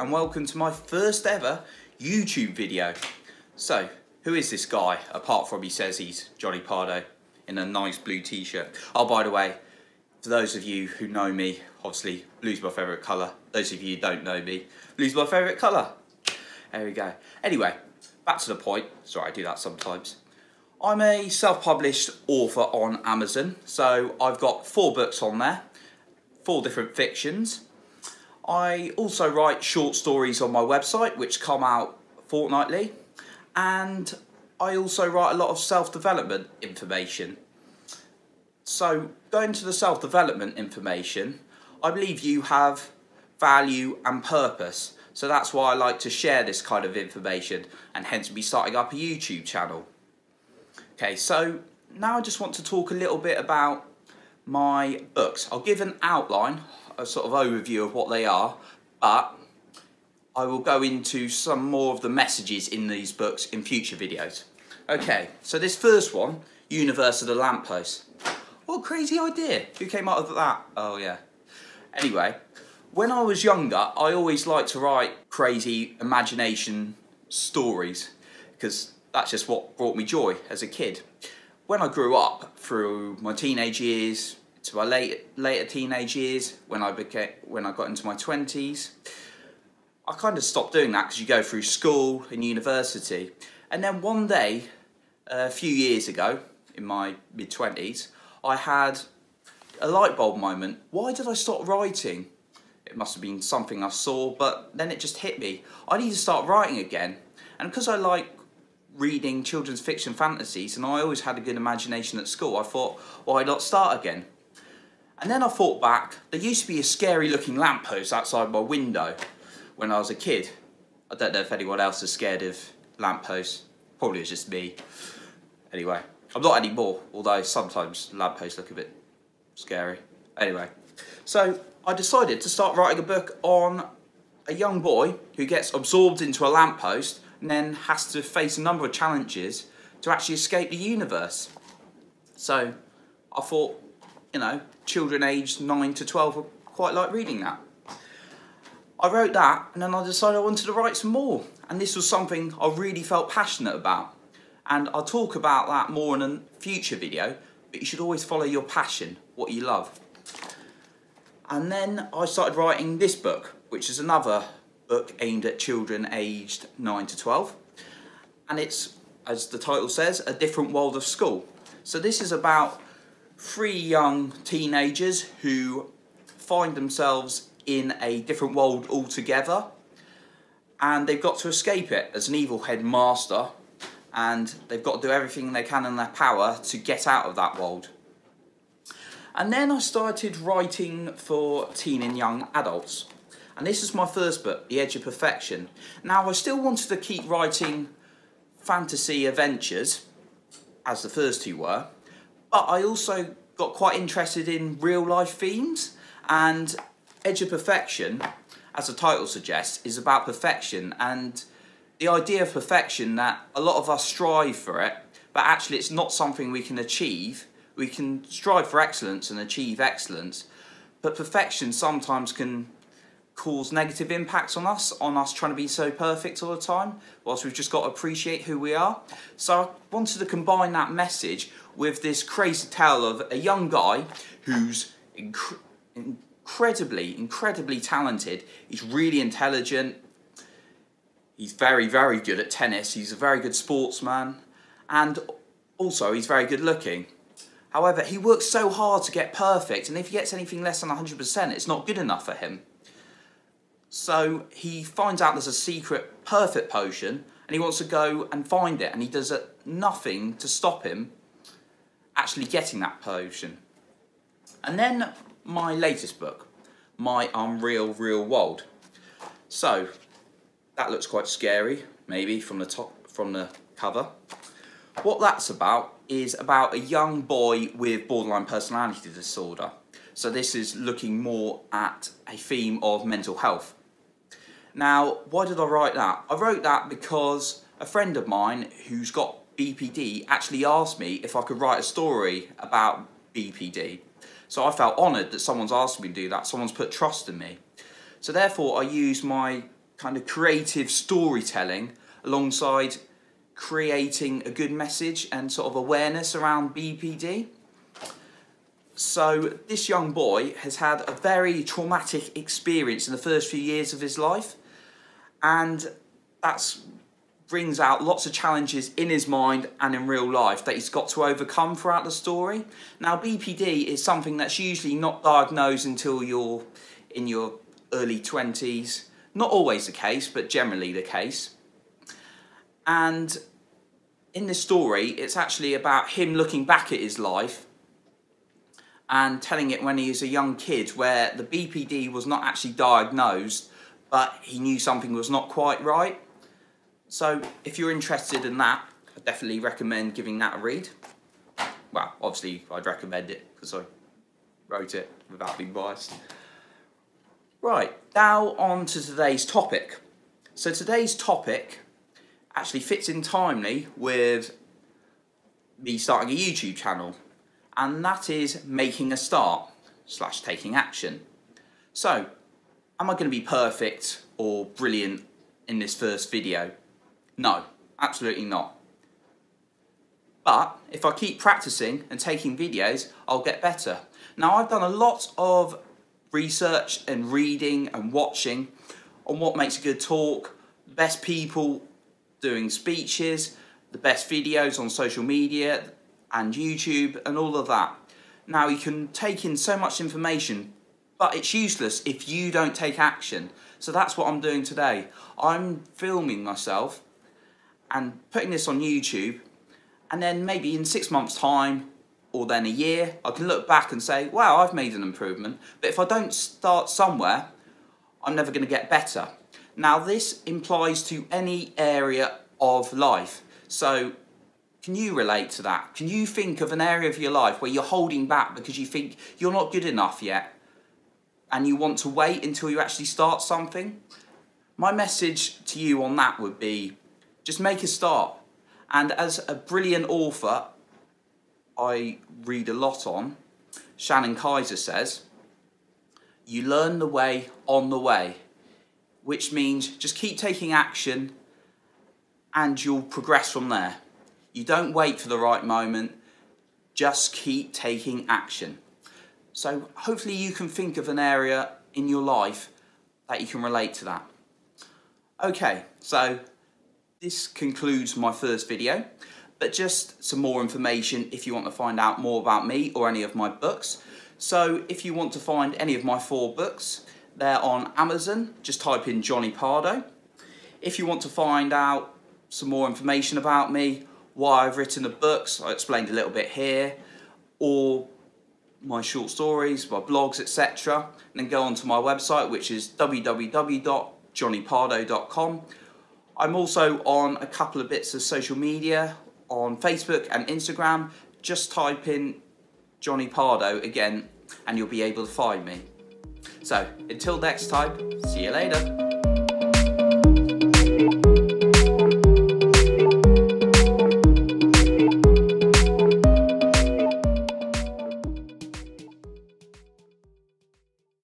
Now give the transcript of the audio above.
and welcome to my first ever YouTube video. So, who is this guy, apart from he says he's Jonny Pardoe in a nice blue t-shirt? Oh, by the way, for those of you who know me, obviously blue's my favourite colour. Those of you who don't know me, blue's my favourite colour. There we go. Anyway, back to the point. Sorry, I do that sometimes. I'm a self-published author on Amazon, so I've got four books on there, four different fictions. I also write short stories on my website, which come out fortnightly, and I also write a lot of self-development information. So, going to the self-development information, I believe you have value and purpose. So that's why I like to share this kind of information and hence be starting up a YouTube channel. Okay, so now I just want to talk a little bit about my books. I'll give an outline, a sort of overview of what they are, but I will go into some more of the messages in these books in future videos. Okay, so this first one, Universe of the Lamppost. What crazy idea. Who came up with that? Oh yeah. Anyway, when I was younger, I always liked to write crazy imagination stories because that's just what brought me joy as a kid. When I grew up through my teenage years, to my late, later teenage years, when I became when I got into my twenties, I kind of stopped doing that because you go through school and university, and then one day, a few years ago, in my mid twenties, I had a light bulb moment. Why did I stop writing? it must have been something I saw, but then it just hit me. I need to start writing again. And because I like reading children's fiction fantasies and I always had a good imagination at school, I thought, why not start again? And then I thought back, there used to be a scary looking lamppost outside my window when I was a kid. I don't know if anyone else is scared of lampposts. Probably it's just me. Anyway, I'm not anymore, although sometimes lampposts look a bit scary. Anyway, so I decided to start writing a book on a young boy who gets absorbed into a lamppost and then has to face a number of challenges to actually escape the universe. So I thought, you know, children aged 9 to 12 would quite like reading that. I wrote that and then I decided I wanted to write some more. And this was something I really felt passionate about. And I'll talk about that more in a future video, but you should always follow your passion, what you love. And then I started writing this book, which is another book aimed at children aged 9 to 12. And it's, as the title says, A Different World of School. So this is about three young teenagers who find themselves in a different world altogether and they've got to escape it as an evil headmaster and they've got to do everything they can in their power to get out of that world. And then I started writing for teen and young adults. And this is my first book, The Edge of Perfection. Now, I still wanted to keep writing fantasy adventures, as the first two were, but I also got quite interested in real life themes. And Edge of Perfection, as the title suggests, is about perfection and the idea of perfection that a lot of us strive for it, but actually it's not something we can achieve we can strive for excellence and achieve excellence, but perfection sometimes can cause negative impacts on us, on us trying to be so perfect all the time, whilst we've just got to appreciate who we are. So I wanted to combine that message with this crazy tale of a young guy who's inc incredibly, incredibly talented. He's really intelligent. He's very, very good at tennis. He's a very good sportsman. And also, he's very good looking. However, he works so hard to get perfect, and if he gets anything less than 100%, it's not good enough for him. So he finds out there's a secret perfect potion, and he wants to go and find it, and he does nothing to stop him actually getting that potion. And then my latest book, My Unreal Real World. So that looks quite scary, maybe from the top, from the cover. What that's about is about a young boy with borderline personality disorder. So this is looking more at a theme of mental health. Now, why did I write that? I wrote that because a friend of mine who's got BPD actually asked me if I could write a story about BPD. So I felt honoured that someone's asked me to do that, someone's put trust in me. So therefore I used my kind of creative storytelling alongside creating a good message and sort of awareness around BPD. So, this young boy has had a very traumatic experience in the first few years of his life, and that brings out lots of challenges in his mind and in real life that he's got to overcome throughout the story. Now, BPD is something that's usually not diagnosed until you're in your early 20s. Not always the case, but generally the case. And in this story, it's actually about him looking back at his life and telling it when he was a young kid, where the BPD was not actually diagnosed, but he knew something was not quite right. So if you're interested in that, I definitely recommend giving that a read. Well, obviously I'd recommend it because I wrote it without being biased. Right, now on to today's topic. So today's topic actually fits in timely with me starting a YouTube channel and that is making a start slash taking action. So, am I going to be perfect or brilliant in this first video? No, absolutely not. But if I keep practicing and taking videos, I'll get better. Now I've done a lot of research and reading and watching on what makes a good talk, best people doing speeches, the best videos on social media and YouTube and all of that. Now you can take in so much information, but it's useless if you don't take action. So that's what I'm doing today. I'm filming myself and putting this on YouTube, and then maybe in six months' time or then a year, I can look back and say, wow, I've made an improvement. But if I don't start somewhere, I'm never going to get better. Now, this implies to any area of life. So, can you relate to that? Can you think of an area of your life where you're holding back because you think you're not good enough yet and you want to wait until you actually start something? My message to you on that would be just make a start. And as a brilliant author, I read a lot on, Shannon Kaiser says, you learn the way on the way, which means just keep taking action and you'll progress from there. You don't wait for the right moment, just keep taking action. So hopefully you can think of an area in your life that you can relate to that. Okay, so this concludes my first video, but just some more information if you want to find out more about me or any of my books. So if you want to find any of my four books, they're on Amazon, just type in Jonny Pardoe. If you want to find out some more information about me, why I've written the books, I explained a little bit here, or my short stories, my blogs, etc. And Then go onto my website, which is www.jonnypardoe.com I'm also on a couple of bits of social media on Facebook and Instagram. Just type in Jonny Pardoe again and you'll be able to find me. So until next time, see you later.